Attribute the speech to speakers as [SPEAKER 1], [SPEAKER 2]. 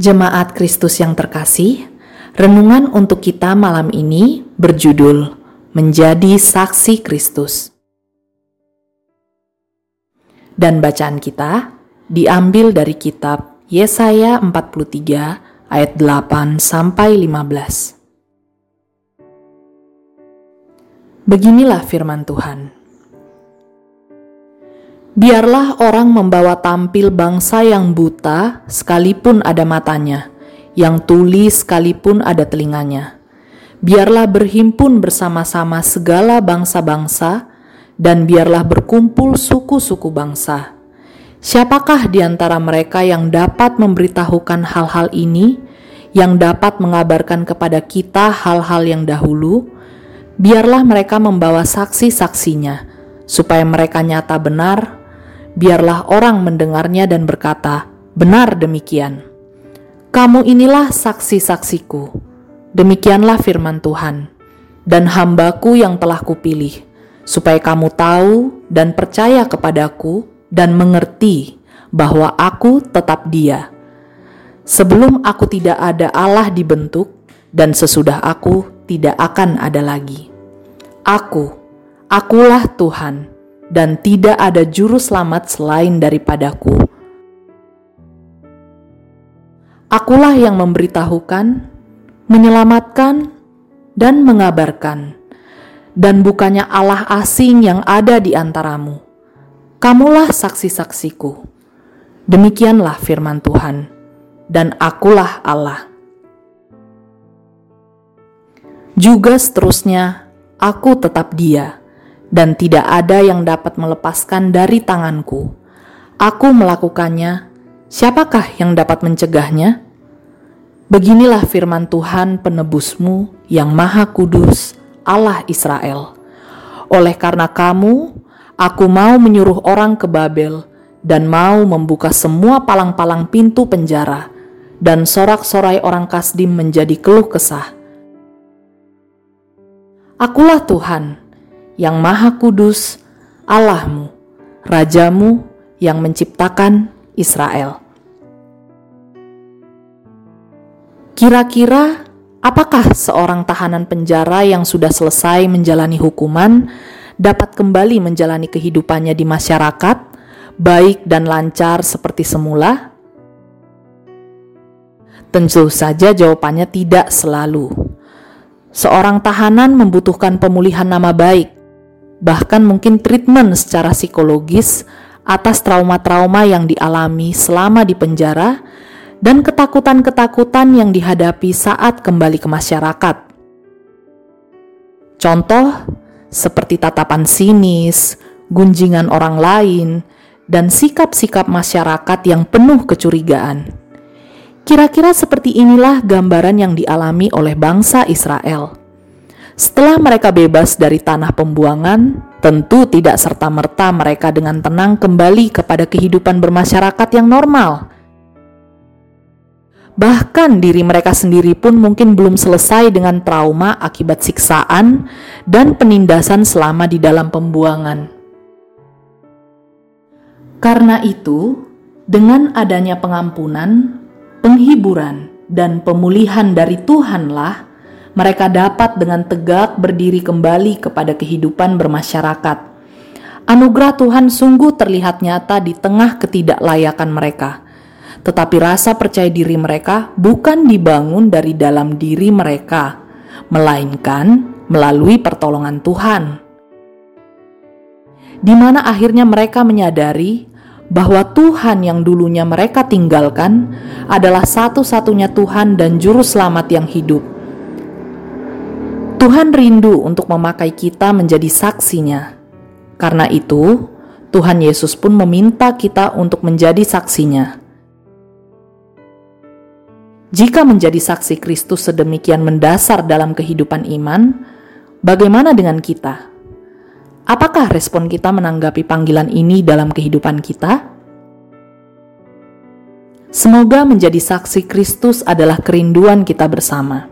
[SPEAKER 1] Jemaat Kristus yang terkasih, renungan untuk kita malam ini berjudul Menjadi Saksi Kristus. Dan bacaan kita diambil dari kitab Yesaya 43 ayat 8 sampai 15. Beginilah firman Tuhan. Biarlah orang membawa tampil bangsa yang buta, sekalipun ada matanya, yang tuli sekalipun ada telinganya. Biarlah berhimpun bersama-sama segala bangsa-bangsa, dan biarlah berkumpul suku-suku bangsa. Siapakah di antara mereka yang dapat memberitahukan hal-hal ini, yang dapat mengabarkan kepada kita hal-hal yang dahulu? Biarlah mereka membawa saksi-saksinya, supaya mereka nyata benar biarlah orang mendengarnya dan berkata, "Benar demikian." Kamu inilah saksi-saksiku. Demikianlah firman Tuhan. Dan hambaku yang telah kupilih, supaya kamu tahu dan percaya kepadaku dan mengerti bahwa aku tetap dia. Sebelum aku tidak ada Allah dibentuk, dan sesudah aku tidak akan ada lagi. Aku, akulah Tuhan, dan tidak ada juru selamat selain daripadaku. Akulah yang memberitahukan, menyelamatkan, dan mengabarkan, dan bukannya Allah asing yang ada di antaramu. Kamulah saksi-saksiku. Demikianlah firman Tuhan, dan akulah Allah. Juga seterusnya, aku tetap Dia dan tidak ada yang dapat melepaskan dari tanganku. Aku melakukannya, siapakah yang dapat mencegahnya? Beginilah firman Tuhan penebusmu yang maha kudus, Allah Israel. Oleh karena kamu, aku mau menyuruh orang ke Babel dan mau membuka semua palang-palang pintu penjara dan sorak-sorai orang Kasdim menjadi keluh kesah. Akulah Tuhan, yang Maha Kudus, Allahmu, Rajamu yang menciptakan Israel. Kira-kira apakah seorang tahanan penjara yang sudah selesai menjalani hukuman dapat kembali menjalani kehidupannya di masyarakat, baik dan lancar seperti semula? Tentu saja jawabannya tidak selalu. Seorang tahanan membutuhkan pemulihan nama baik, bahkan mungkin treatment secara psikologis atas trauma-trauma yang dialami selama di penjara dan ketakutan-ketakutan yang dihadapi saat kembali ke masyarakat. Contoh seperti tatapan sinis, gunjingan orang lain, dan sikap-sikap masyarakat yang penuh kecurigaan. Kira-kira seperti inilah gambaran yang dialami oleh bangsa Israel. Setelah mereka bebas dari tanah pembuangan, tentu tidak serta-merta mereka dengan tenang kembali kepada kehidupan bermasyarakat yang normal. Bahkan diri mereka sendiri pun mungkin belum selesai dengan trauma akibat siksaan dan penindasan selama di dalam pembuangan. Karena itu, dengan adanya pengampunan, penghiburan, dan pemulihan dari Tuhanlah, mereka dapat dengan tegak berdiri kembali kepada kehidupan bermasyarakat. Anugerah Tuhan sungguh terlihat nyata di tengah ketidaklayakan mereka, tetapi rasa percaya diri mereka bukan dibangun dari dalam diri mereka, melainkan melalui pertolongan Tuhan. Di mana akhirnya mereka menyadari bahwa Tuhan yang dulunya mereka tinggalkan adalah satu-satunya Tuhan dan Juru Selamat yang hidup Tuhan rindu untuk memakai kita menjadi saksinya. Karena itu, Tuhan Yesus pun meminta kita untuk menjadi saksinya. Jika menjadi saksi Kristus sedemikian mendasar dalam kehidupan iman, bagaimana dengan kita? Apakah respon kita menanggapi panggilan ini dalam kehidupan kita? Semoga menjadi saksi Kristus adalah kerinduan kita bersama.